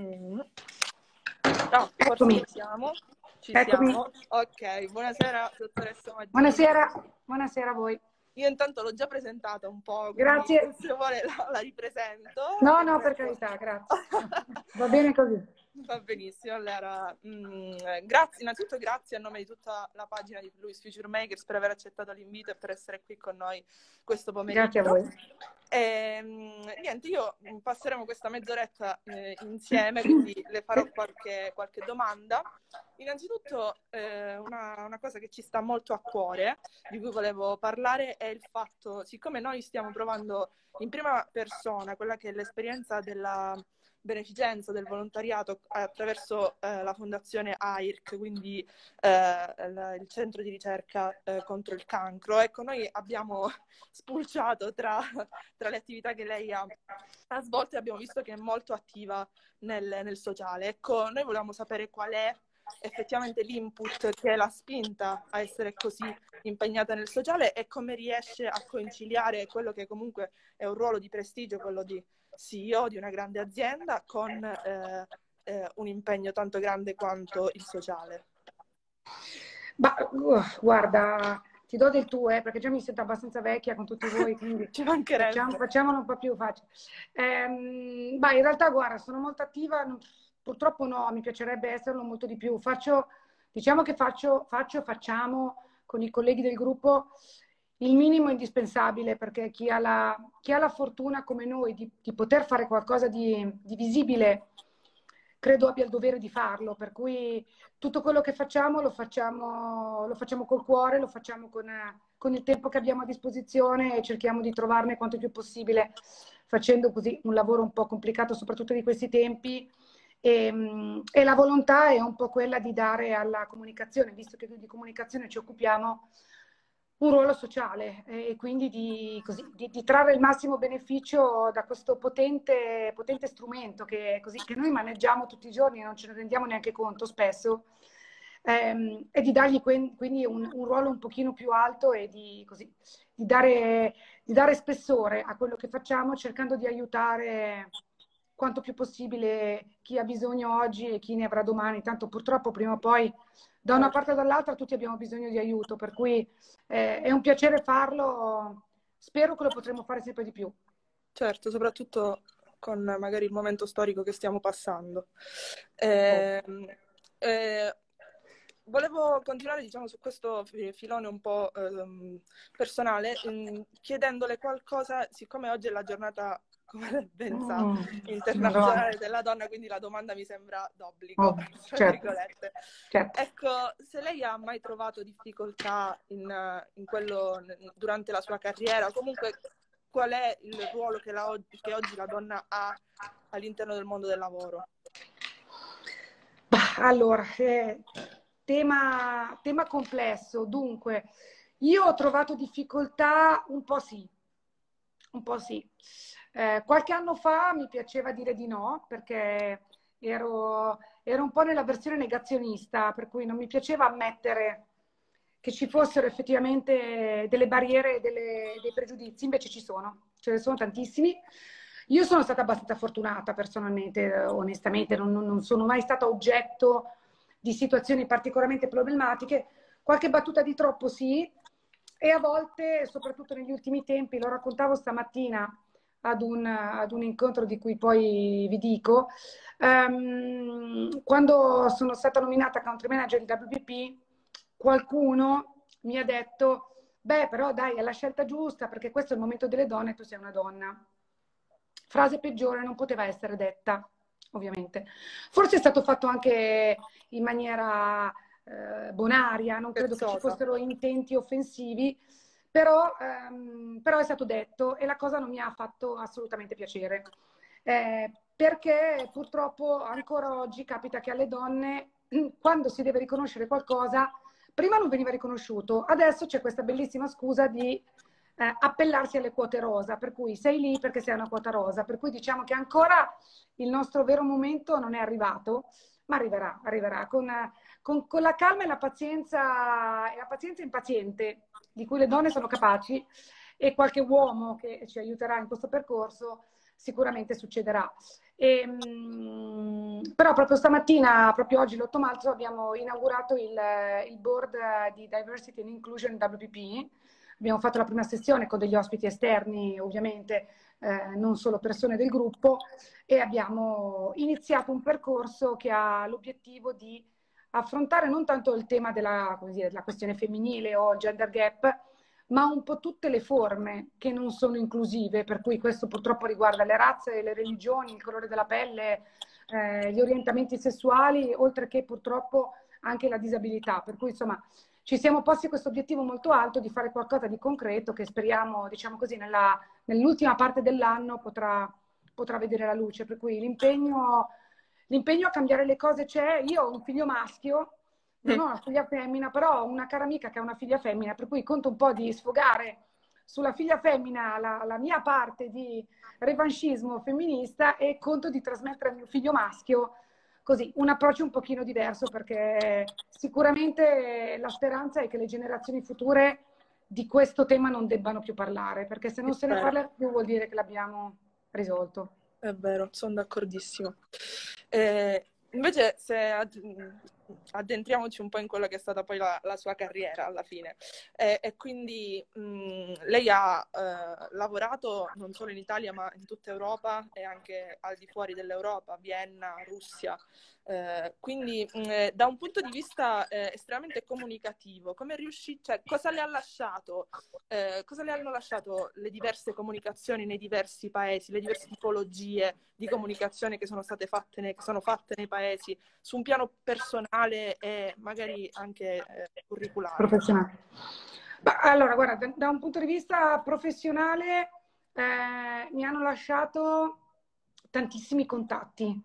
Mm. No, forse ci siamo. Ci Eccomi. siamo. Ok, buonasera dottoressa Maggini. Buonasera, buonasera a voi. Io intanto l'ho già presentata un po', Grazie. se vuole la, la ripresento. No, no, per carità, grazie. Va bene così. Va benissimo, allora, mm, grazie, innanzitutto grazie a nome di tutta la pagina di Louis Future Makers per aver accettato l'invito e per essere qui con noi questo pomeriggio. Grazie a voi. E, mm, niente, io passeremo questa mezz'oretta eh, insieme, quindi le farò qualche, qualche domanda. Innanzitutto, eh, una, una cosa che ci sta molto a cuore, di cui volevo parlare, è il fatto, siccome noi stiamo provando in prima persona quella che è l'esperienza della beneficenza del volontariato attraverso eh, la fondazione AIRC, quindi eh, il, centro di ricerca eh, contro il cancro. Ecco, noi abbiamo spulciato tra, tra le attività che lei ha, ha, svolto e abbiamo visto che è molto attiva nel, nel sociale. Ecco, noi volevamo sapere qual è effettivamente l'input che l'ha spinta a essere così impegnata nel sociale e come riesce a conciliare quello che comunque è un ruolo di prestigio, quello di CEO di una grande azienda con eh, eh, un impegno tanto grande quanto il sociale? Ma uh, guarda, ti do del tuo, eh, perché già mi sento abbastanza vecchia con tutti voi, quindi. Facciamo, facciamolo un po' più facile. Ehm, ma in realtà, guarda, sono molto attiva, purtroppo no, mi piacerebbe esserlo molto di più. Faccio, diciamo che faccio, faccio, facciamo con i colleghi del gruppo il minimo indispensabile perché chi ha la, chi ha la fortuna come noi di, di poter fare qualcosa di, di, visibile credo abbia il dovere di farlo per cui tutto quello che facciamo lo facciamo, lo facciamo col cuore lo facciamo con, con il tempo che abbiamo a disposizione e cerchiamo di trovarne quanto più possibile facendo così un lavoro un po' complicato soprattutto di questi tempi e, e la volontà è un po' quella di dare alla comunicazione visto che di comunicazione ci occupiamo un ruolo sociale e quindi di, così, di, di, trarre il massimo beneficio da questo potente, potente strumento che, così, che, noi maneggiamo tutti i giorni e non ce ne rendiamo neanche conto spesso ehm, e di dargli que- quindi un, un, ruolo un pochino più alto e di, così, dare, di dare spessore a quello che facciamo cercando di aiutare quanto più possibile chi ha bisogno oggi e chi ne avrà domani, tanto purtroppo prima o poi da una parte o dall'altra tutti abbiamo bisogno di aiuto, per cui eh, è un piacere farlo, spero che lo potremo fare sempre di più. Certo, soprattutto con magari il momento storico che stiamo passando. Eh, eh, volevo continuare diciamo, su questo filone un po' eh, personale, mh, chiedendole qualcosa, siccome oggi è la giornata come ben sa, mm, internazionale no. della donna, quindi la domanda mi sembra d'obbligo, oh, certo. certo. Ecco, se lei ha mai trovato difficoltà in, in quello, durante la sua carriera, comunque qual è il ruolo che, la, che oggi la donna ha all'interno del mondo del lavoro? Allora, eh, tema, tema complesso. Dunque, io ho trovato difficoltà un po' sì, un po' sì. Eh, qualche anno fa mi piaceva dire di no perché ero, ero, un po' nella versione negazionista, per cui non mi piaceva ammettere che ci fossero effettivamente delle barriere e dei pregiudizi, invece ci sono, ce ne sono tantissimi. Io sono stata abbastanza fortunata personalmente, onestamente, non, non sono mai stata oggetto di situazioni particolarmente problematiche. Qualche battuta di troppo sì, e a volte, soprattutto negli ultimi tempi, lo raccontavo stamattina ad un, ad un incontro di cui poi vi dico, um, quando sono stata nominata country manager di WPP, qualcuno mi ha detto, beh però dai, è la scelta giusta perché questo è il momento delle donne e tu sei una donna. Frase peggiore non poteva essere detta, ovviamente. Forse è stato fatto anche in maniera eh, bonaria, non credo che ci fossero intenti offensivi, però, ehm, però, è stato detto e la cosa non mi ha fatto assolutamente piacere. Eh, perché purtroppo ancora oggi capita che alle donne, quando si deve riconoscere qualcosa, prima non veniva riconosciuto, adesso c'è questa bellissima scusa di eh, appellarsi alle quote rosa, per cui sei lì perché sei una quota rosa, per cui diciamo che ancora il nostro vero momento non è arrivato, ma arriverà, arriverà con, con, con la calma e la pazienza, e la pazienza impaziente di cui le donne sono capaci e qualche uomo che ci aiuterà in questo percorso sicuramente succederà. E, ehm, però proprio stamattina, proprio oggi l'8 marzo, abbiamo inaugurato il, il board di Diversity and Inclusion WPP. Abbiamo fatto la prima sessione con degli ospiti esterni, ovviamente, eh, non solo persone del gruppo, e abbiamo iniziato un percorso che ha l'obiettivo di affrontare non tanto il tema della, dire, della questione femminile o gender gap, ma un po' tutte le forme che non sono inclusive, per cui questo purtroppo riguarda le razze, le religioni, il colore della pelle, eh, gli orientamenti sessuali, oltre che purtroppo anche la disabilità. Per cui insomma ci siamo posti questo obiettivo molto alto di fare qualcosa di concreto che speriamo, diciamo così, nella, nell'ultima parte dell'anno potrà, potrà vedere la luce. Per cui l'impegno, l'impegno a cambiare le cose c'è. Io ho un figlio maschio non ho una figlia femmina, però ho una cara amica che ha una figlia femmina, per cui conto un po' di sfogare sulla figlia femmina la, la mia parte di revanchismo femminista e conto di trasmettere al mio figlio maschio così un approccio un pochino diverso perché sicuramente la speranza è che le generazioni future di questo tema non debbano più parlare, perché se non se ne parla più vuol dire che l'abbiamo risolto. È vero, sono d'accordissimo. Eh, invece se addentriamoci un po' in quella che è stata poi la, la sua carriera alla fine. E, e quindi mh, lei ha eh, lavorato non solo in Italia ma in tutta Europa e anche al di fuori dell'Europa, Vienna, Russia. Eh, quindi mh, da un punto di vista eh, estremamente comunicativo, come riuscì, cioè, cosa le ha lasciato, eh, cosa le hanno lasciato le diverse comunicazioni nei diversi paesi, le diverse tipologie di comunicazione che sono state fatte, nei, sono fatte nei paesi, su un piano personale e magari anche eh, curriculare? Professionale. Bah, allora, guarda, da, da, un punto di vista professionale eh, mi hanno lasciato tantissimi contatti.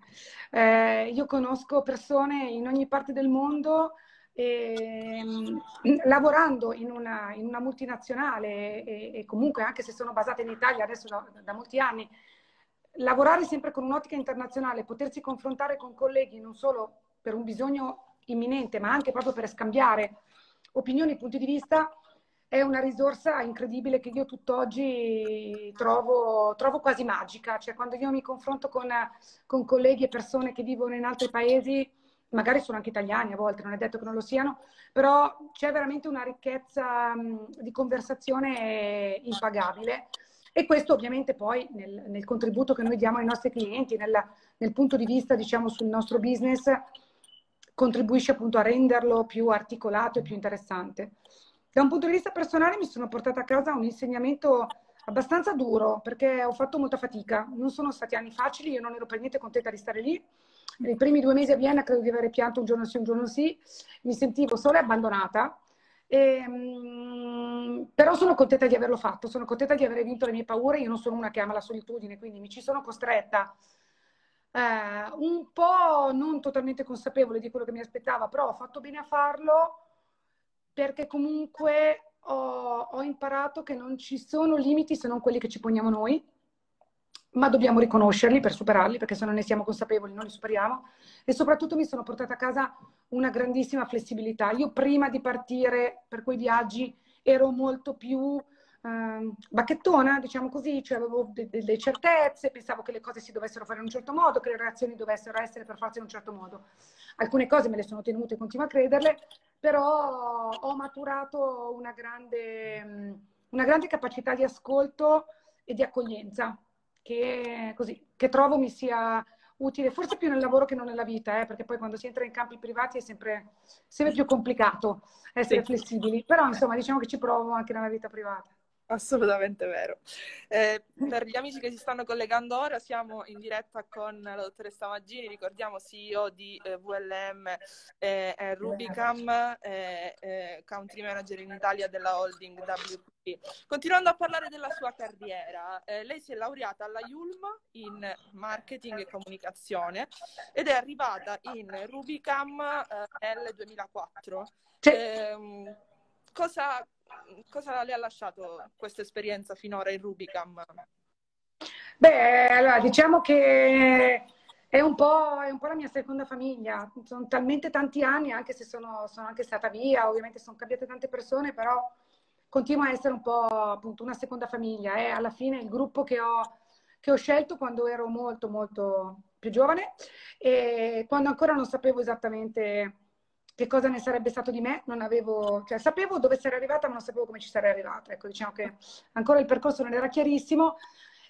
Eh, io conosco persone in ogni parte del mondo e, lavorando in una, in una multinazionale e, e, comunque anche se sono basate in Italia adesso da, da, molti anni, lavorare sempre con un'ottica internazionale, potersi confrontare con colleghi non solo per un bisogno imminente ma anche proprio per scambiare opinioni e punti di vista, è una risorsa incredibile che io tutt'oggi trovo, trovo quasi magica. Cioè, quando io mi confronto con, con, colleghi e persone che vivono in altri paesi, magari sono anche italiani a volte, non è detto che non lo siano, però c'è veramente una ricchezza mh, di conversazione impagabile. E questo ovviamente poi nel, nel, contributo che noi diamo ai nostri clienti, nel, nel punto di vista diciamo sul nostro business, contribuisce appunto a renderlo più articolato e più interessante. Da un punto di vista personale mi sono portata a casa un insegnamento abbastanza duro perché ho fatto molta fatica. Non sono stati anni facili, io non ero per niente contenta di stare lì. Nei primi due mesi a Vienna credo di aver pianto un giorno sì, un giorno sì. Mi sentivo sola e abbandonata. E, um, però sono contenta di averlo fatto, sono contenta di aver vinto le mie paure. Io non sono una che ama la solitudine, quindi mi ci sono costretta eh, un po' non totalmente consapevole di quello che mi aspettava, però ho fatto bene a farlo perché comunque ho, ho, imparato che non ci sono limiti se non quelli che ci poniamo noi, ma dobbiamo riconoscerli per superarli, perché se non ne siamo consapevoli non li superiamo. E soprattutto mi sono portata a casa una grandissima flessibilità. Io prima di partire per quei viaggi ero molto più eh, bacchettona, diciamo così, cioè avevo delle de certezze, pensavo che le cose si dovessero fare in un certo modo, che le reazioni dovessero essere per farsi in un certo modo. Alcune cose me le sono tenute e continuo a crederle, però ho maturato una grande, una grande capacità di ascolto e di accoglienza che, così, che trovo mi sia utile, forse più nel lavoro che non nella vita, eh, perché poi quando si entra in campi privati è sempre, sempre più complicato essere sì. flessibili, però insomma diciamo che ci provo anche nella vita privata. Assolutamente vero. Eh, per gli amici che si stanno collegando ora, siamo in diretta con la dottoressa Maggini, ricordiamo CEO di eh, VLM e eh, Rubicam, eh, country manager in Italia della holding WP. Continuando a parlare della sua carriera, eh, lei si è laureata alla Yulm in marketing e comunicazione ed è arrivata in Rubicam eh, nel 2004. Eh, cosa, cosa le ha lasciato questa esperienza finora in Rubicam? Beh, allora, diciamo che è un, è un, po', la mia seconda famiglia. Sono talmente tanti anni, anche se sono, sono, anche stata via, ovviamente sono cambiate tante persone, però continua a essere un po' appunto una seconda famiglia. È alla fine il gruppo che ho, che ho scelto quando ero molto molto più giovane e quando ancora non sapevo esattamente che cosa ne sarebbe stato di me, non avevo, cioè sapevo dove sarei arrivata ma non sapevo come ci sarei arrivata. Ecco, diciamo che ancora il percorso non era chiarissimo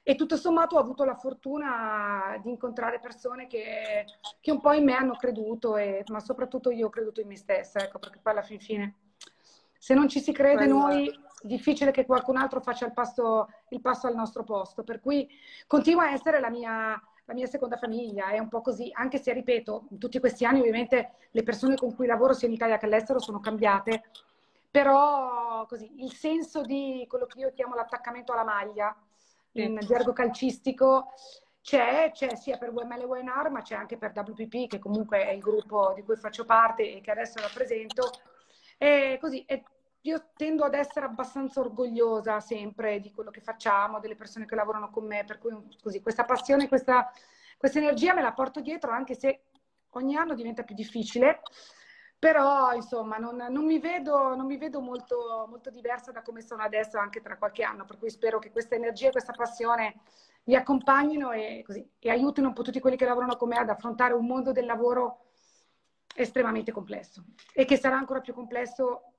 e tutto sommato ho avuto la fortuna di incontrare persone che, che un po' in me hanno creduto, e, ma soprattutto io ho creduto in me stessa, ecco, perché poi alla fin fine se non ci si crede noi, è difficile che qualcun altro faccia il passo, il passo al nostro posto. Per cui continua a essere la mia, la mia seconda famiglia, è un po' così, anche se, ripeto, in tutti questi anni ovviamente le persone con cui lavoro sia in Italia che all'estero sono cambiate, però così, il senso di quello che io chiamo l'attaccamento alla maglia, in gergo calcistico, c'è, c'è sia per WML e WNR, ma c'è anche per WPP, che comunque è il gruppo di cui faccio parte e che adesso rappresento. E così, e io tendo ad essere abbastanza orgogliosa sempre di quello che facciamo, delle persone che lavorano con me, per cui così, questa passione, questa, questa energia me la porto dietro, anche se ogni anno diventa più difficile, però insomma non, non, mi vedo, non mi vedo molto, molto, diversa da come sono adesso anche tra qualche anno, per cui spero che questa energia e questa passione mi accompagnino e, così, e aiutino un po' tutti quelli che lavorano con me ad affrontare un mondo del lavoro estremamente complesso e che sarà ancora più complesso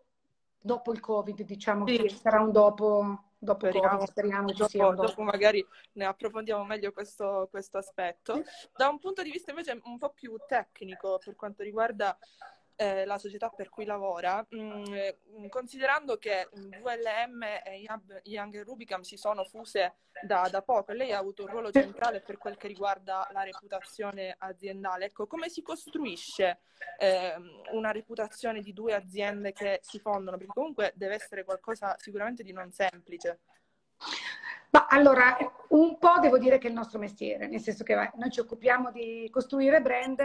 dopo il Covid, diciamo sì. che sarà un dopo, dopo speriamo, COVID, speriamo dopo, sia dopo. dopo magari ne approfondiamo meglio questo, questo aspetto. Da un punto di vista invece un po' più tecnico per quanto riguarda eh, la società per cui lavora, mh, mm, considerando che VLM e Young Rubicam si sono fuse da, da, poco e lei ha avuto un ruolo centrale per quel che riguarda la reputazione aziendale, ecco, come si costruisce eh, una reputazione di due aziende che si fondono? Perché comunque deve essere qualcosa sicuramente di non semplice. Ma allora, un po' devo dire che è il nostro mestiere, nel senso che noi ci occupiamo di costruire brand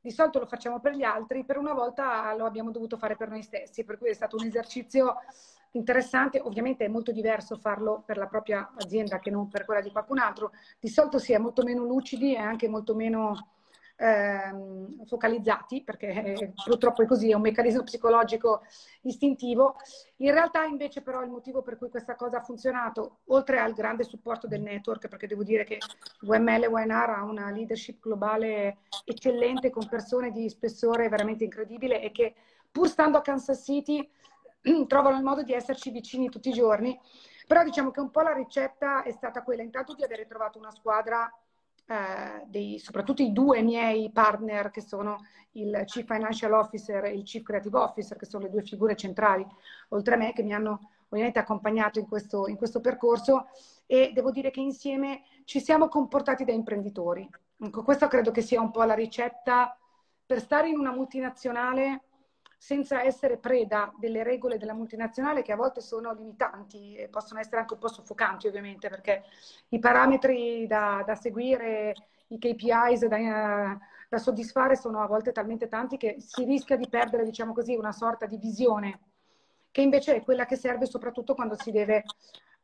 di solito lo facciamo per gli altri, per una volta lo abbiamo dovuto fare per noi stessi, per cui è stato un esercizio interessante, ovviamente è molto diverso farlo per la propria azienda che non per quella di qualcun altro, di solito si è molto meno lucidi e anche molto meno ehm, focalizzati, perché purtroppo è così, è un meccanismo psicologico istintivo. In realtà invece però il motivo per cui questa cosa ha funzionato, oltre al grande supporto del network, perché devo dire che WML e WNR ha una leadership globale eccellente con persone di spessore veramente incredibile e che pur stando a Kansas City trovano il modo di esserci vicini tutti i giorni. Però diciamo che un po' la ricetta è stata quella intanto di avere trovato una squadra eh, dei, soprattutto i due miei partner che sono il Chief Financial Officer e il Chief Creative Officer, che sono le due figure centrali, oltre a me, che mi hanno ovviamente accompagnato in questo, in questo percorso e devo dire che insieme ci siamo comportati da imprenditori. Ecco, questa credo che sia un po' la ricetta per stare in una multinazionale senza essere preda delle regole della multinazionale che a volte sono limitanti e possono essere anche un po' soffocanti ovviamente perché i parametri da, da seguire, i KPIs da, da, soddisfare sono a volte talmente tanti che si rischia di perdere, diciamo così, una sorta di visione che invece è quella che serve soprattutto quando si, deve,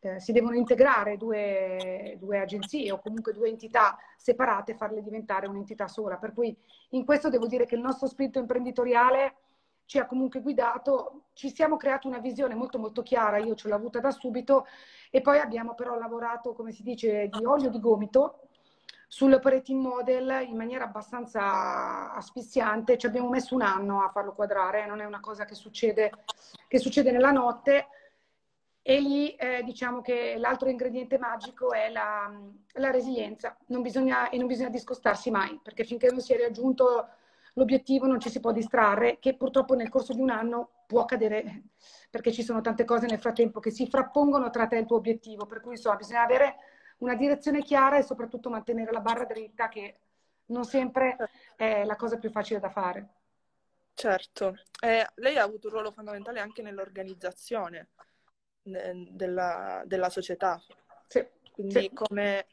eh, si devono integrare due, due agenzie o comunque due entità separate e farle diventare un'entità sola. Per cui in questo devo dire che il nostro spirito imprenditoriale ci ha comunque guidato, ci siamo creati una visione molto molto chiara, io ce l'ho avuta da subito e poi abbiamo però lavorato, come si dice, di olio di gomito sull'operating model in maniera abbastanza asfissiante, ci abbiamo messo un anno a farlo quadrare, non è una cosa che succede, che succede nella notte e lì eh, diciamo che l'altro ingrediente magico è la, la resilienza non bisogna, e non bisogna discostarsi mai, perché finché non si è raggiunto l'obiettivo non ci si può distrarre, che purtroppo nel corso di un anno può accadere perché ci sono tante cose nel frattempo che si frappongono tra te e il tuo obiettivo. Per cui insomma bisogna avere una direzione chiara e soprattutto mantenere la barra dritta che non sempre è la cosa più facile da fare. Certo, eh, lei ha avuto un ruolo fondamentale anche nell'organizzazione della, della società. Sì, Quindi sì. come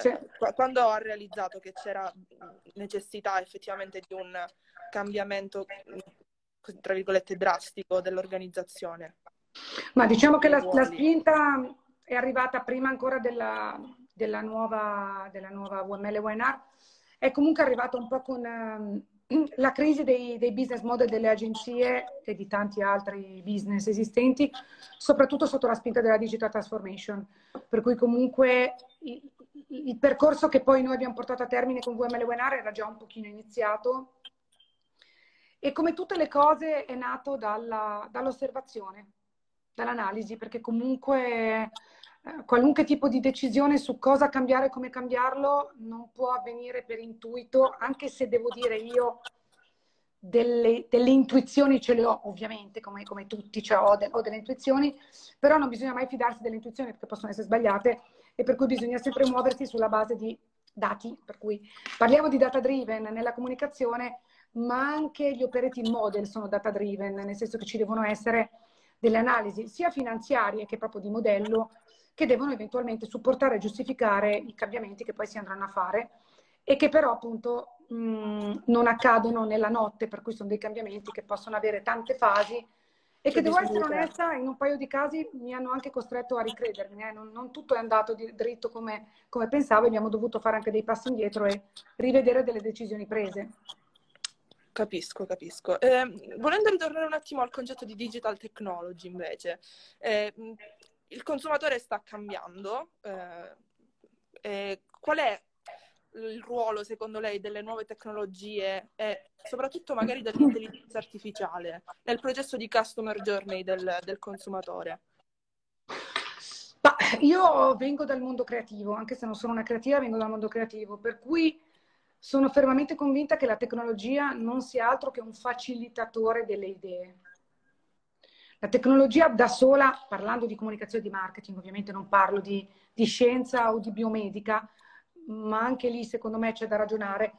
cioè, quando ha realizzato che c'era necessità effettivamente di un cambiamento, tra virgolette, drastico dell'organizzazione? Ma diciamo che la, la spinta è arrivata prima ancora della, della nuova, della nuova UML UNR, è comunque arrivata un po' con um, la crisi dei, dei, business model delle agenzie e di tanti altri business esistenti, soprattutto sotto la spinta della digital transformation, per cui comunque il percorso che poi noi abbiamo portato a termine con VML Webinar era già un pochino iniziato. E come tutte le cose è nato dalla, dall'osservazione, dall'analisi, perché comunque eh, qualunque tipo di decisione su cosa cambiare e come cambiarlo non può avvenire per intuito, anche se devo dire io delle, delle intuizioni ce le ho ovviamente, come, come tutti, cioè ho, de, ho, delle intuizioni, però non bisogna mai fidarsi delle intuizioni perché possono essere sbagliate e per cui bisogna sempre muoversi sulla base di dati, per cui parliamo di data driven nella comunicazione, ma anche gli operating model sono data driven, nel senso che ci devono essere delle analisi sia finanziarie che proprio di modello che devono eventualmente supportare e giustificare i cambiamenti che poi si andranno a fare e che però appunto mh, non accadono nella notte, per cui sono dei cambiamenti che possono avere tante fasi e che devo essere onesta, in un paio di casi mi hanno anche costretto a ricredermi, eh? non, non, tutto è andato dritto come, come pensavo, abbiamo dovuto fare anche dei passi indietro e rivedere delle decisioni prese. Capisco, capisco. Eh, volendo ritornare un attimo al concetto di digital technology, invece, eh, il consumatore sta cambiando. Eh, qual è il ruolo, secondo lei, delle nuove tecnologie e soprattutto magari dell'intelligenza artificiale nel processo di customer journey del, del consumatore? Bah, io vengo dal mondo creativo, anche se non sono una creativa, vengo dal mondo creativo, per cui sono fermamente convinta che la tecnologia non sia altro che un facilitatore delle idee. La tecnologia da sola, parlando di comunicazione e di marketing, ovviamente non parlo di, di scienza o di biomedica, ma anche lì secondo me c'è da ragionare.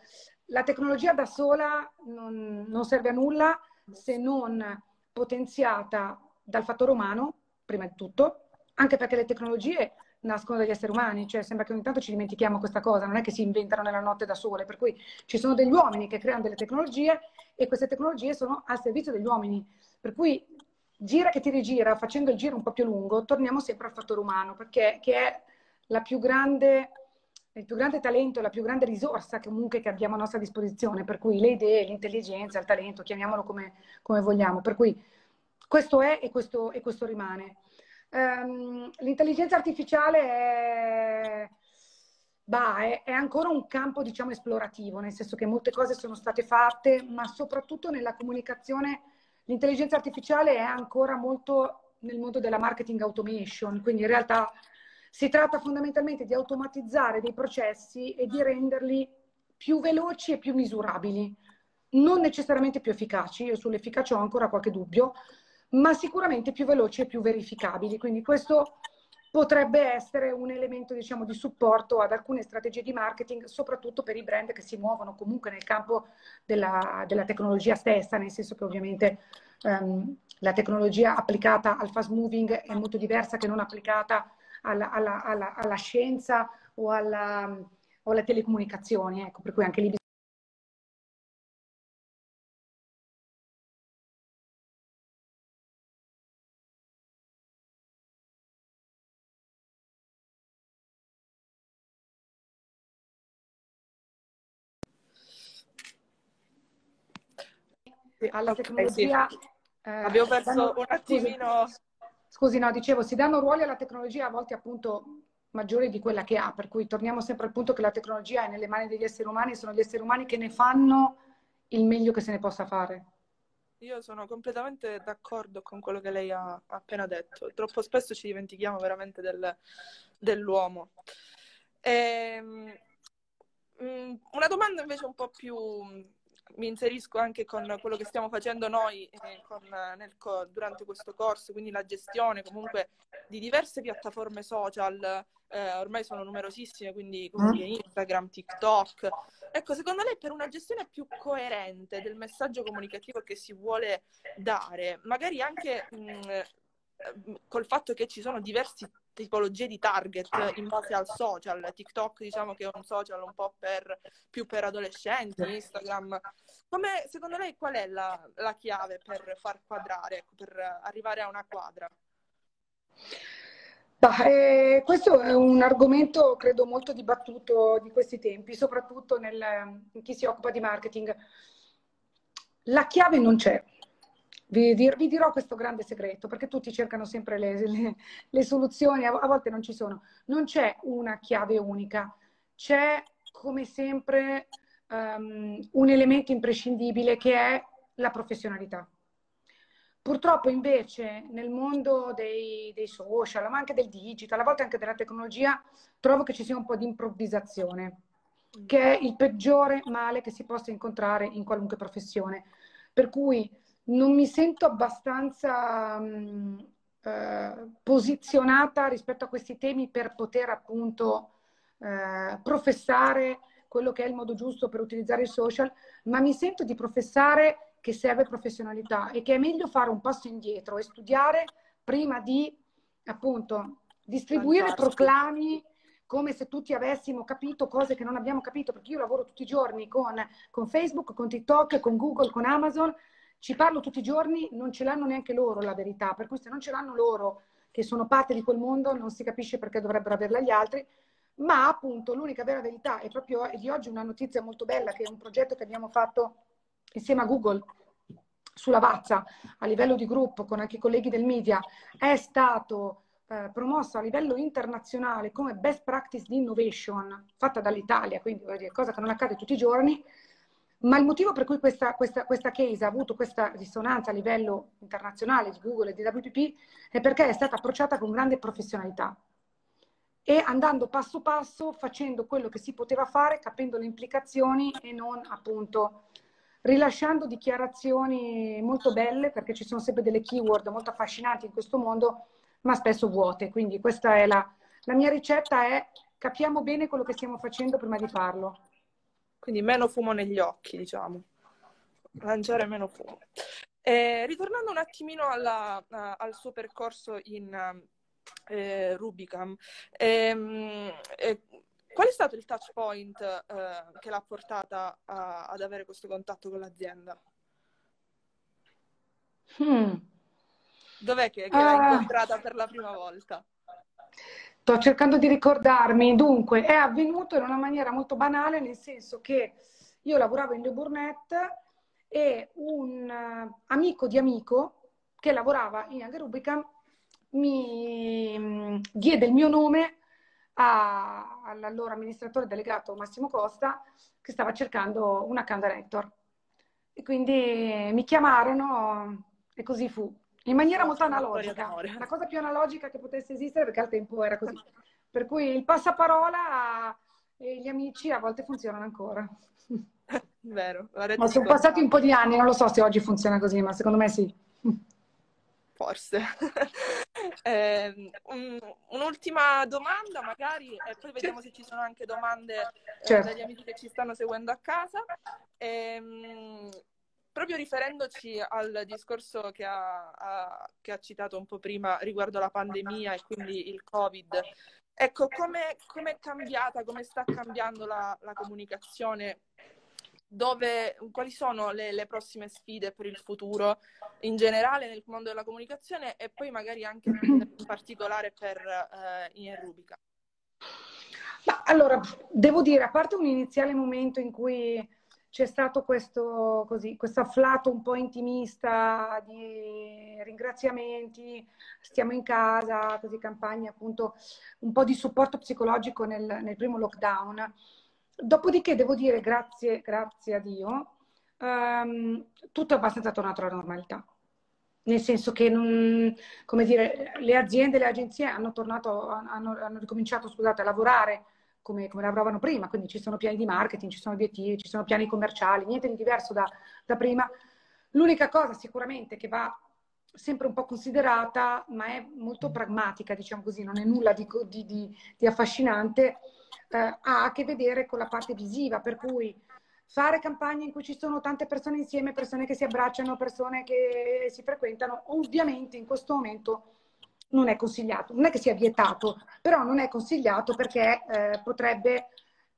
La tecnologia da sola non, non serve a nulla se non potenziata dal fattore umano, prima di tutto, anche perché le tecnologie nascono dagli esseri umani, cioè sembra che ogni tanto ci dimentichiamo questa cosa, non è che si inventano nella notte da sole, per cui ci sono degli uomini che creano delle tecnologie e queste tecnologie sono al servizio degli uomini, per cui gira che ti rigira, facendo il giro un po' più lungo, torniamo sempre al fattore umano, perché è la più grande, il più grande talento, la più grande risorsa comunque che abbiamo a nostra disposizione, per cui le idee, l'intelligenza, il talento, chiamiamolo come, come vogliamo, per cui questo è e questo, e questo rimane. Um, l'intelligenza artificiale è, bah, è, è, ancora un campo, diciamo, esplorativo, nel senso che molte cose sono state fatte, ma soprattutto nella comunicazione l'intelligenza artificiale è ancora molto nel mondo della marketing automation, quindi in realtà si tratta fondamentalmente di automatizzare dei processi e di renderli più veloci e più misurabili, non necessariamente più efficaci. Io sull'efficacia ho ancora qualche dubbio, ma sicuramente più veloci e più verificabili. Quindi questo potrebbe essere un elemento diciamo, di supporto ad alcune strategie di marketing, soprattutto per i brand che si muovono comunque nel campo della, della tecnologia stessa, nel senso che ovviamente um, la tecnologia applicata al fast moving è molto diversa che non applicata alla, alla, alla, alla scienza o alla, o alle telecomunicazioni. Ecco, per cui anche lì alla okay, tecnologia. Sì. Eh, Abbiamo perso un attimino. Scusi, scusi, no, dicevo, si danno ruoli alla tecnologia a volte appunto maggiori di quella che ha, per cui torniamo sempre al punto che la tecnologia è nelle mani degli esseri umani e sono gli esseri umani che ne fanno il meglio che se ne possa fare. Io sono completamente d'accordo con quello che lei ha appena detto. Troppo spesso ci dimentichiamo veramente del, dell'uomo. E, um, una domanda invece un po' più mi inserisco anche con quello che stiamo facendo noi eh, con, nel, durante questo corso, quindi la gestione comunque di diverse piattaforme social, eh, ormai sono numerosissime, quindi, mm. Instagram, TikTok. Ecco, secondo lei per una gestione più coerente del messaggio comunicativo che si vuole dare, magari anche mh, col fatto che ci sono diverse tipologie di target in base al social. TikTok diciamo che è un social un po' per, più per adolescenti, Instagram. Come, secondo lei qual è la, la chiave per far quadrare, ecco, per arrivare a una quadra? Bah, eh, questo è un argomento credo molto dibattuto di questi tempi, soprattutto nel, in chi si occupa di marketing. La chiave non c'è vi, vi, dirò questo grande segreto, perché tutti cercano sempre le, le, le soluzioni, a, volte non ci sono. Non c'è una chiave unica, c'è come sempre um, un elemento imprescindibile che è la professionalità. Purtroppo invece nel mondo dei, dei, social, ma anche del digital, a volte anche della tecnologia, trovo che ci sia un po' di improvvisazione, che è il peggiore male che si possa incontrare in qualunque professione. Per cui non mi sento abbastanza mh, eh, posizionata rispetto a questi temi per poter appunto eh, professare quello che è il modo giusto per utilizzare i social, ma mi sento di professare che serve professionalità e che è meglio fare un passo indietro e studiare prima di appunto distribuire Fantastico. proclami come se tutti avessimo capito cose che non abbiamo capito, perché io lavoro tutti i giorni con, con Facebook, con TikTok, con Google, con Amazon, ci parlo tutti i giorni, non ce l'hanno neanche loro la verità, per cui se non ce l'hanno loro, che sono parte di quel mondo, non si capisce perché dovrebbero averla gli altri, ma appunto l'unica vera verità è proprio di oggi una notizia molto bella che è un progetto che abbiamo fatto insieme a Google sulla Vazza a livello di gruppo con anche i colleghi del media. È stato eh, promosso a livello internazionale come best practice di innovation fatta dall'Italia, quindi cosa che non accade tutti i giorni, ma il motivo per cui questa, questa, questa case ha avuto questa risonanza a livello internazionale di Google e di WPP è perché è stata approcciata con grande professionalità e andando passo passo facendo quello che si poteva fare, capendo le implicazioni e non appunto rilasciando dichiarazioni molto belle perché ci sono sempre delle keyword molto affascinanti in questo mondo, ma spesso vuote. Quindi questa è la, la mia ricetta è capiamo bene quello che stiamo facendo prima di farlo. Quindi meno fumo negli occhi, diciamo. Lanciare meno fumo. Eh, ritornando un attimino alla, uh, al suo percorso in, eh, Rubicam. Ehm, eh, qual è stato il touch point eh, che l'ha portata a, ad avere questo contatto con l'azienda? Hmm. Dov'è che, che uh, l'ha incontrata per la prima volta? Sto cercando di ricordarmi. Dunque, è avvenuto in una maniera molto banale, nel senso che io lavoravo in Le Burnette e un uh, amico di amico che lavorava in Aghe Rubicam mi mm, diede il mio nome all'allora amministratore delegato Massimo Costa che stava cercando un account director. E quindi mi chiamarono e così fu. In maniera molto analogica. La cosa più analogica che potesse esistere perché al tempo era così. Per cui il passaparola e gli amici a volte funzionano ancora. Vero. Ma sono passati un po' di anni, non lo so se oggi funziona così, ma secondo me sì. Forse. eh, un, un'ultima domanda magari e poi vediamo se ci sono anche domande eh, certo. dagli amici che ci stanno seguendo a casa. Eh, proprio riferendoci al discorso che ha, ha, che ha, citato un po' prima riguardo la pandemia e quindi il Covid, ecco, come è cambiata, come sta cambiando la, la comunicazione dove, quali sono le, le, prossime sfide per il futuro in generale nel mondo della comunicazione e poi magari anche in particolare per eh, in Rubica? Ma allora, devo dire, a parte un iniziale momento in cui c'è stato questo, così, questo afflato un po' intimista di ringraziamenti, stiamo in casa, così campagne appunto, un po' di supporto psicologico nel, nel primo lockdown Dopodiché devo dire grazie, grazie a Dio, um, tutto è abbastanza tornato alla normalità. Nel senso che, non, come dire, le aziende, le agenzie hanno, tornato, hanno, hanno ricominciato scusate, a lavorare come, come, lavoravano prima, quindi ci sono piani di marketing, ci sono obiettivi, ci sono piani commerciali, niente di diverso da, da prima. L'unica cosa sicuramente che va sempre un po' considerata, ma è molto pragmatica, diciamo così, non è nulla di, di, di, di affascinante, eh, ha a che vedere con la parte visiva, per cui fare campagne in cui ci sono tante persone insieme, persone che si abbracciano, persone che si frequentano, ovviamente in questo momento non è consigliato. Non è che sia vietato, però non è consigliato perché eh, potrebbe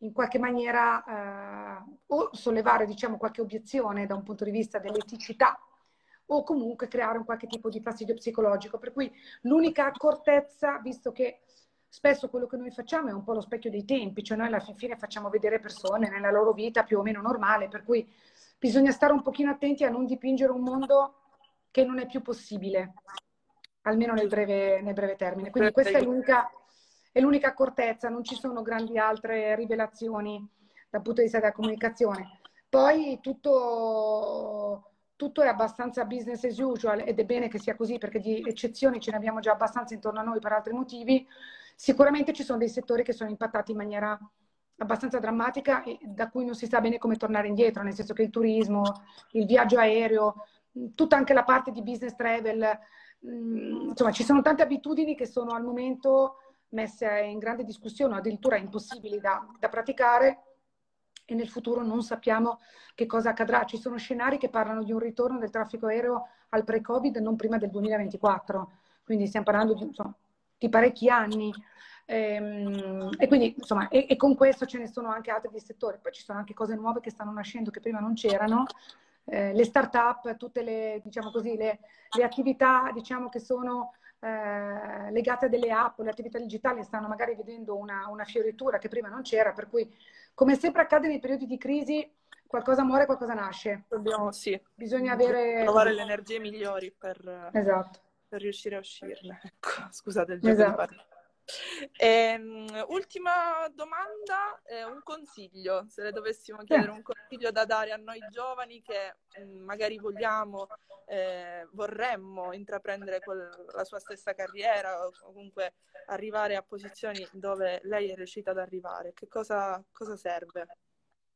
in qualche maniera eh, o sollevare diciamo, qualche obiezione da un punto di vista dell'eticità o comunque creare un qualche tipo di fastidio psicologico. Per cui l'unica accortezza, visto che spesso quello che noi facciamo è un po' lo specchio dei tempi, cioè noi alla fine facciamo vedere persone nella loro vita più o meno normale, per cui bisogna stare un pochino attenti a non dipingere un mondo che non è più possibile, almeno nel breve, nel breve termine. Quindi questa è l'unica, è l'unica accortezza, non ci sono grandi altre rivelazioni dal punto di vista della comunicazione. Poi tutto, tutto è abbastanza business as usual ed è bene che sia così perché di eccezioni ce ne abbiamo già abbastanza intorno a noi per altri motivi. Sicuramente ci sono dei settori che sono impattati in maniera abbastanza drammatica e da cui non si sa bene come tornare indietro, nel senso che il turismo, il viaggio aereo, tutta anche la parte di business travel, insomma ci sono tante abitudini che sono al momento messe in grande discussione o addirittura impossibili da, da praticare e nel futuro non sappiamo che cosa accadrà. Ci sono scenari che parlano di un ritorno del traffico aereo al pre-Covid non prima del 2024, quindi stiamo parlando di, insomma, di parecchi anni. Ehm, e quindi, insomma, e, e, con questo ce ne sono anche altri di settori. Poi ci sono anche cose nuove che stanno nascendo che prima non c'erano. Eh, le start-up, tutte le, diciamo così, le, le attività, diciamo, che sono eh, legate a delle app, le attività digitali stanno magari vedendo una, una fioritura che prima non c'era, per cui come sempre accade nei periodi di crisi, qualcosa muore, qualcosa nasce. Dobbiamo, sì. Bisogna avere... Trovare le energie migliori per, esatto. per riuscire a uscirne. Ecco, scusate il gioco esatto. Ehm, ultima domanda, eh, un consiglio, se le dovessimo chiedere un consiglio da dare a noi giovani che mh, mm, magari vogliamo, eh, vorremmo intraprendere quel, la sua stessa carriera o comunque arrivare a posizioni dove lei è riuscita ad arrivare, che cosa, cosa serve?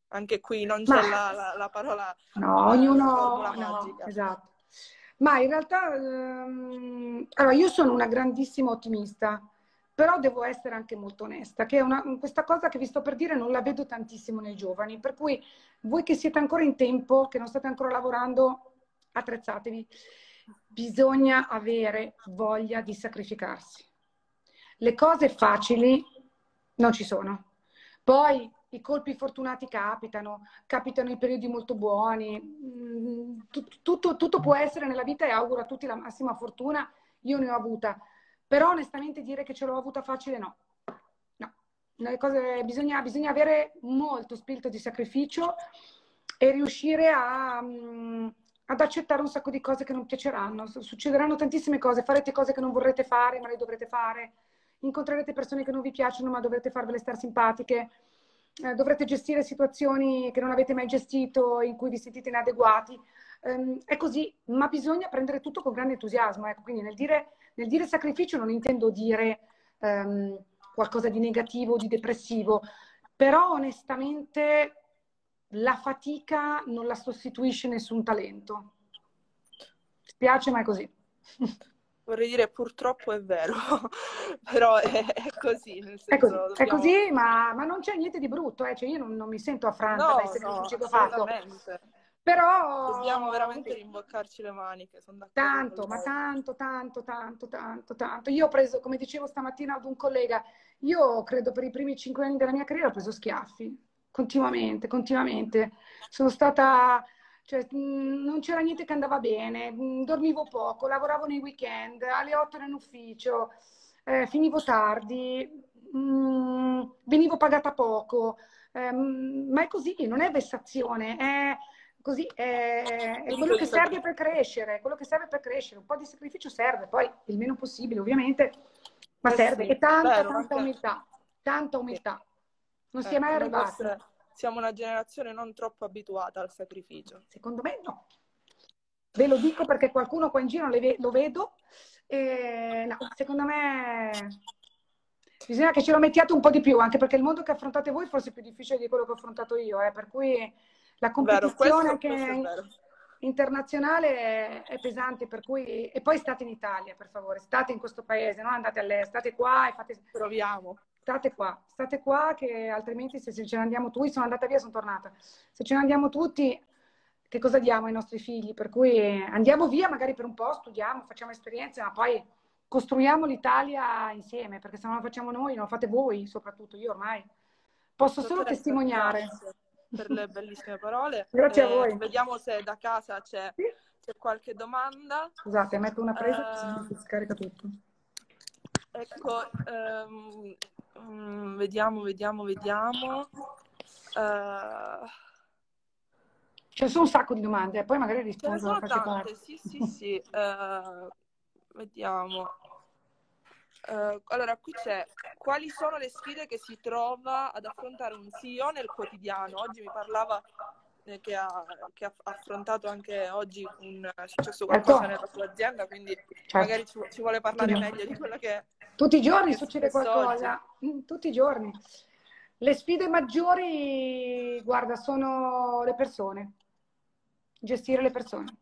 Anche qui non c'è Ma... la, la, la, parola no, ognuno no, esatto. Ma in realtà, ehm, allora io sono una grandissima ottimista però devo essere anche molto onesta, che una, questa cosa che vi sto per dire non la vedo tantissimo nei giovani, per cui voi che siete ancora in tempo, che non state ancora lavorando, attrezzatevi. Bisogna avere voglia di sacrificarsi. Le cose facili non ci sono. Poi i colpi fortunati capitano, capitano in periodi molto buoni, mm, tutto, tutto può essere nella vita e auguro a tutti la massima fortuna. Io ne ho avuta, però onestamente dire che ce l'ho avuta facile no. No, cose, bisogna, bisogna, avere molto spirito di sacrificio e riuscire a, um, ad accettare un sacco di cose che non piaceranno. Succederanno tantissime cose, farete cose che non vorrete fare ma le dovrete fare, incontrerete persone che non vi piacciono ma dovrete farvele stare simpatiche, eh, dovrete gestire situazioni che non avete mai gestito, in cui vi sentite inadeguati. Um, è così, ma bisogna prendere tutto con grande entusiasmo. Ecco. Quindi nel dire nel dire sacrificio non intendo dire um, qualcosa di negativo, di depressivo, però onestamente la fatica non la sostituisce nessun talento. Spiace, ma è così. Vorrei dire purtroppo è vero, però è, è così. è così, dobbiamo... è così ma, ma, non c'è niente di brutto, eh? cioè, io non, non, mi sento affranta no, dai sacrifici no, che ho fatto. Però dobbiamo veramente rimboccarci le maniche. Tanto, ma tanto, tanto, tanto, tanto, tanto. Io ho preso, come dicevo stamattina ad un collega, io credo per i primi cinque anni della mia carriera ho preso schiaffi, continuamente, continuamente. Sono stata, cioè, non c'era niente che andava bene, dormivo poco, lavoravo nei weekend, alle otto ero in ufficio, eh, finivo tardi, mh, venivo pagata poco. Eh, ma è così, non è vessazione, è così è, è quello che serve per crescere, quello che serve per crescere, un po' di sacrificio serve, poi il meno possibile ovviamente, ma eh serve, sì, e tanta, vero, tanta umiltà, tanta umiltà, non eh, si è mai arrivati. Siamo una generazione non troppo abituata al sacrificio. Secondo me no. Ve lo dico perché qualcuno qua in giro lo vedo, e no, secondo me bisogna che ce lo mettiate un po' di più, anche perché il mondo che affrontate voi forse è più difficile di quello che ho affrontato io, eh, per cui la competizione vero, questo internazionale è, pesante, per cui... E poi state in Italia, per favore, state in questo paese, non andate all'estero, state qua e fate... Proviamo. State qua, state qua che altrimenti se, se ce ne andiamo tutti, sono andata via, sono tornata. Se ce ne andiamo tutti, che cosa diamo ai nostri figli? Per cui andiamo via magari per un po', studiamo, facciamo esperienze, ma poi costruiamo l'Italia insieme, perché se non la facciamo noi, non la fate voi soprattutto, io ormai. Posso solo testimoniare. Grazie per le bellissime parole. Grazie eh, a voi. Vediamo se da casa c'è, c'è qualche domanda. Scusate, metto una presa uh, si scarica tutto. Ecco, um, um, vediamo, vediamo, vediamo. Uh, ne sono un sacco di domande, poi magari rispondo. Ce ne sono tante, sì, sì, sì. Uh, vediamo. Uh, allora, qui c'è quali sono le sfide che si trova ad affrontare un CEO nel quotidiano? Oggi mi parlava eh, che, ha, che, ha, affrontato anche oggi un è successo qualcosa certo. nella sua azienda, quindi certo. magari ci, ci, vuole parlare meglio di quello che Tutti i giorni succede qualcosa, oggi. Mm, tutti i giorni. Le sfide maggiori, guarda, sono le persone, gestire le persone.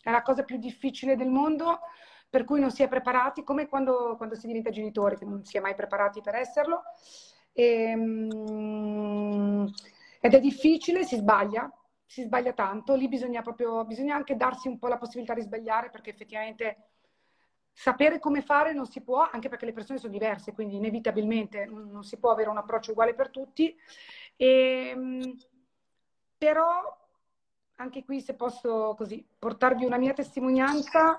È la cosa più difficile del mondo per cui non si è preparati, come quando, quando si diventa genitori, che non si è mai preparati per esserlo. E, ehm, ed è difficile, si sbaglia, si sbaglia tanto, lì bisogna proprio, bisogna anche darsi un po' la possibilità di sbagliare perché effettivamente sapere come fare non si può, anche perché le persone sono diverse, quindi inevitabilmente non si può avere un approccio uguale per tutti. E, ehm, però anche qui se posso così portarvi una mia testimonianza,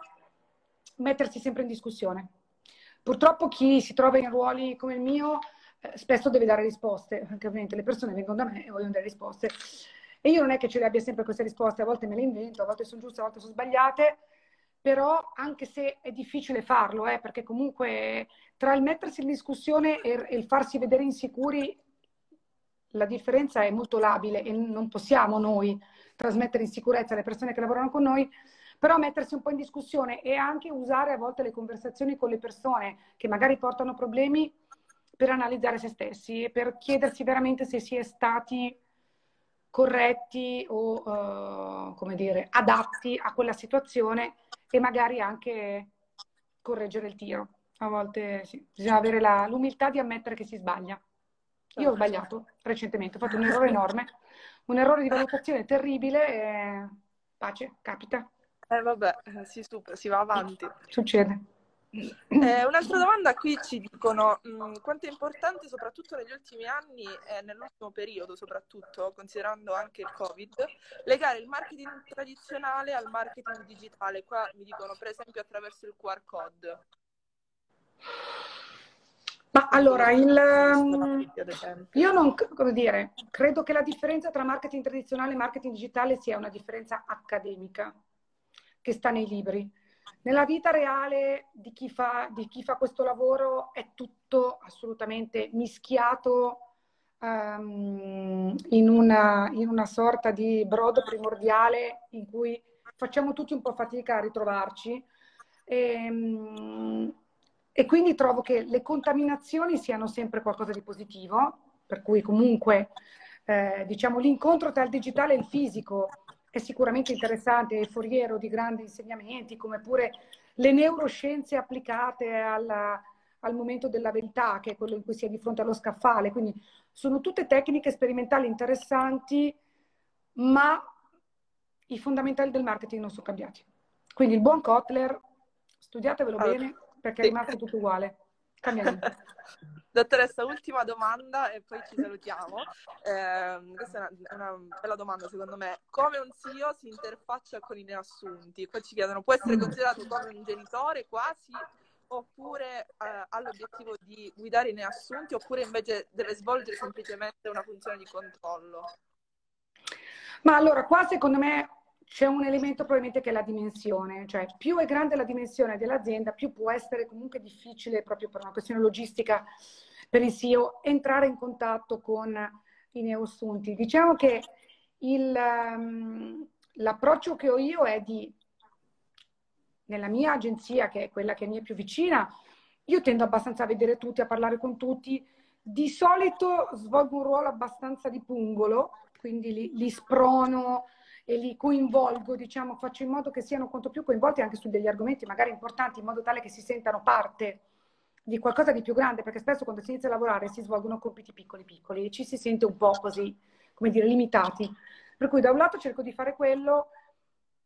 mettersi sempre in discussione. Purtroppo chi si trova in ruoli come il mio eh, spesso deve dare risposte, anche ovviamente le persone vengono da me e vogliono dare risposte. E io non è che ce le abbia sempre queste risposte, a volte me le invento, a volte sono giuste, a volte sono sbagliate, però anche se è difficile farlo, eh, perché comunque tra il mettersi in discussione e, il farsi vedere insicuri, la differenza è molto labile e non possiamo noi trasmettere insicurezza alle persone che lavorano con noi, però mettersi un po' in discussione e anche usare a volte le conversazioni con le persone che magari portano problemi per analizzare se stessi e per chiedersi veramente se si è stati corretti o, uh, come dire, adatti a quella situazione e magari anche correggere il tiro. A volte sì, bisogna avere la, l'umiltà di ammettere che si sbaglia. Io ho sbagliato recentemente, ho fatto un errore enorme, un errore di valutazione terribile e pace, capita. Eh vabbè, si, supera, si va avanti. Succede. Eh, un'altra domanda qui ci dicono mh, mm, quanto è importante soprattutto negli ultimi anni e nell'ultimo periodo soprattutto, considerando anche il Covid, legare il marketing tradizionale al marketing digitale. Qua mi dicono per esempio attraverso il QR code. Ma allora, il, io non, come dire, credo che la differenza tra marketing tradizionale e marketing digitale sia una differenza accademica che sta nei libri. Nella vita reale di chi fa, di chi fa questo lavoro è tutto assolutamente mischiato um, in, una, in una sorta di brodo primordiale in cui facciamo tutti un po' fatica a ritrovarci. E, um, e quindi trovo che le contaminazioni siano sempre qualcosa di positivo, per cui comunque eh, diciamo, l'incontro tra il digitale e il fisico è sicuramente interessante e foriero di grandi insegnamenti, come pure le neuroscienze applicate alla, al momento della verità, che è quello in cui si è di fronte allo scaffale. Quindi sono tutte tecniche sperimentali interessanti, ma i fondamentali del marketing non sono cambiati. Quindi il buon Kotler, studiatevelo allora, bene perché è rimasto tutto uguale. Cambiamo. Dottoressa, ultima domanda e poi ci salutiamo. Eh, questa è una, una, bella domanda secondo me. Come un CEO si interfaccia con i neassunti? Poi ci chiedono, può essere considerato come un genitore quasi oppure eh, ha l'obiettivo di guidare i neassunti oppure invece deve svolgere semplicemente una funzione di controllo? Ma allora, qua secondo me c'è un elemento probabilmente che è la dimensione, cioè più è grande la dimensione dell'azienda, più può essere comunque difficile proprio per una questione logistica per il CEO entrare in contatto con i neoassunti. Diciamo che il, um, l'approccio che ho io è di, nella mia agenzia, che è quella che mi è più vicina, io tendo abbastanza a vedere tutti, a parlare con tutti. Di solito svolgo un ruolo abbastanza di pungolo, quindi li, li sprono, e li coinvolgo, diciamo, faccio in modo che siano quanto più coinvolti anche su degli argomenti magari importanti, in modo tale che si sentano parte di qualcosa di più grande, perché spesso quando si inizia a lavorare si svolgono compiti piccoli piccoli e ci si sente un po' così, come dire, limitati. Per cui da un lato cerco di fare quello,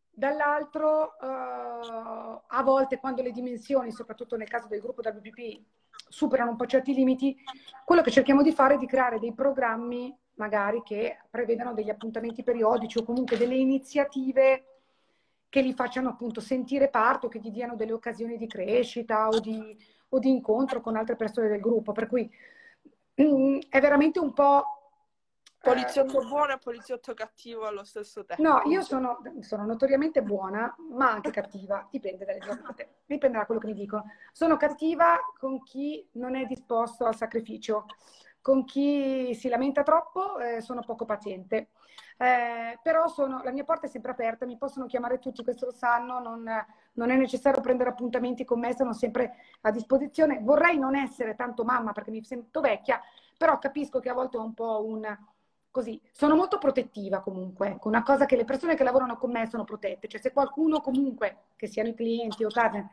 dall'altro uh, a volte quando le dimensioni, soprattutto nel caso del gruppo WPP, superano un po' certi limiti, quello che cerchiamo di fare è di creare dei programmi magari che prevedano degli appuntamenti periodici o comunque delle iniziative che li facciano appunto sentire parte o che gli diano delle occasioni di crescita o di, o di incontro con altre persone del gruppo. Per cui mm, è veramente un po' Poliziotto eh, buono e poliziotto cattivo allo stesso tempo. No, io sono, sono, notoriamente buona, ma anche cattiva, dipende dalle giornate, dipende da quello che mi dico. Sono cattiva con chi non è disposto al sacrificio, con chi si lamenta troppo eh, sono poco paziente. Eh, però sono, la mia porta è sempre aperta, mi possono chiamare tutti, questo lo sanno, non, non, è necessario prendere appuntamenti con me, sono sempre a disposizione. Vorrei non essere tanto mamma perché mi sento vecchia, però capisco che a volte ho un po' un... Così, sono molto protettiva comunque, una cosa che le persone che lavorano con me sono protette, cioè se qualcuno comunque, che siano i clienti o partner,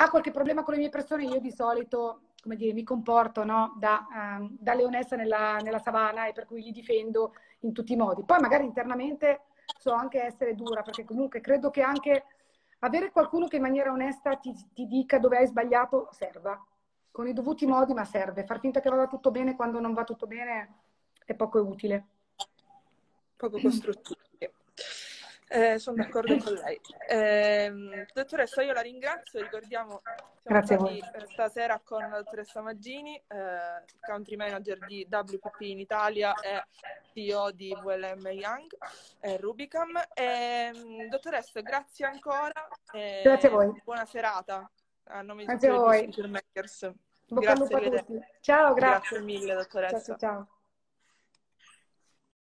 ha qualche problema con le mie persone, io di solito come dire, mi comporto no? da, um, da, leonessa nella, nella, savana e per cui li difendo in tutti i modi. Poi magari internamente so anche essere dura, perché comunque credo che anche avere qualcuno che in maniera onesta ti, ti dica dove hai sbagliato serva, con i dovuti modi, ma serve. Far finta che vada tutto bene quando non va tutto bene è poco utile. Poco costruttivo. Eh, sono d'accordo con lei. Eh, dottoressa, io la ringrazio. Ricordiamo, siamo Grazie stati stasera con la dottoressa Maggini, eh, country manager di WPP in Italia e CEO di VLM Young e Rubicam. Ehm, dottoressa, grazie ancora. grazie a voi. Buona serata. A nome di tutti i Makers. Grazie, Ciao, grazie. Grazie mille, dottoressa. ciao. ciao.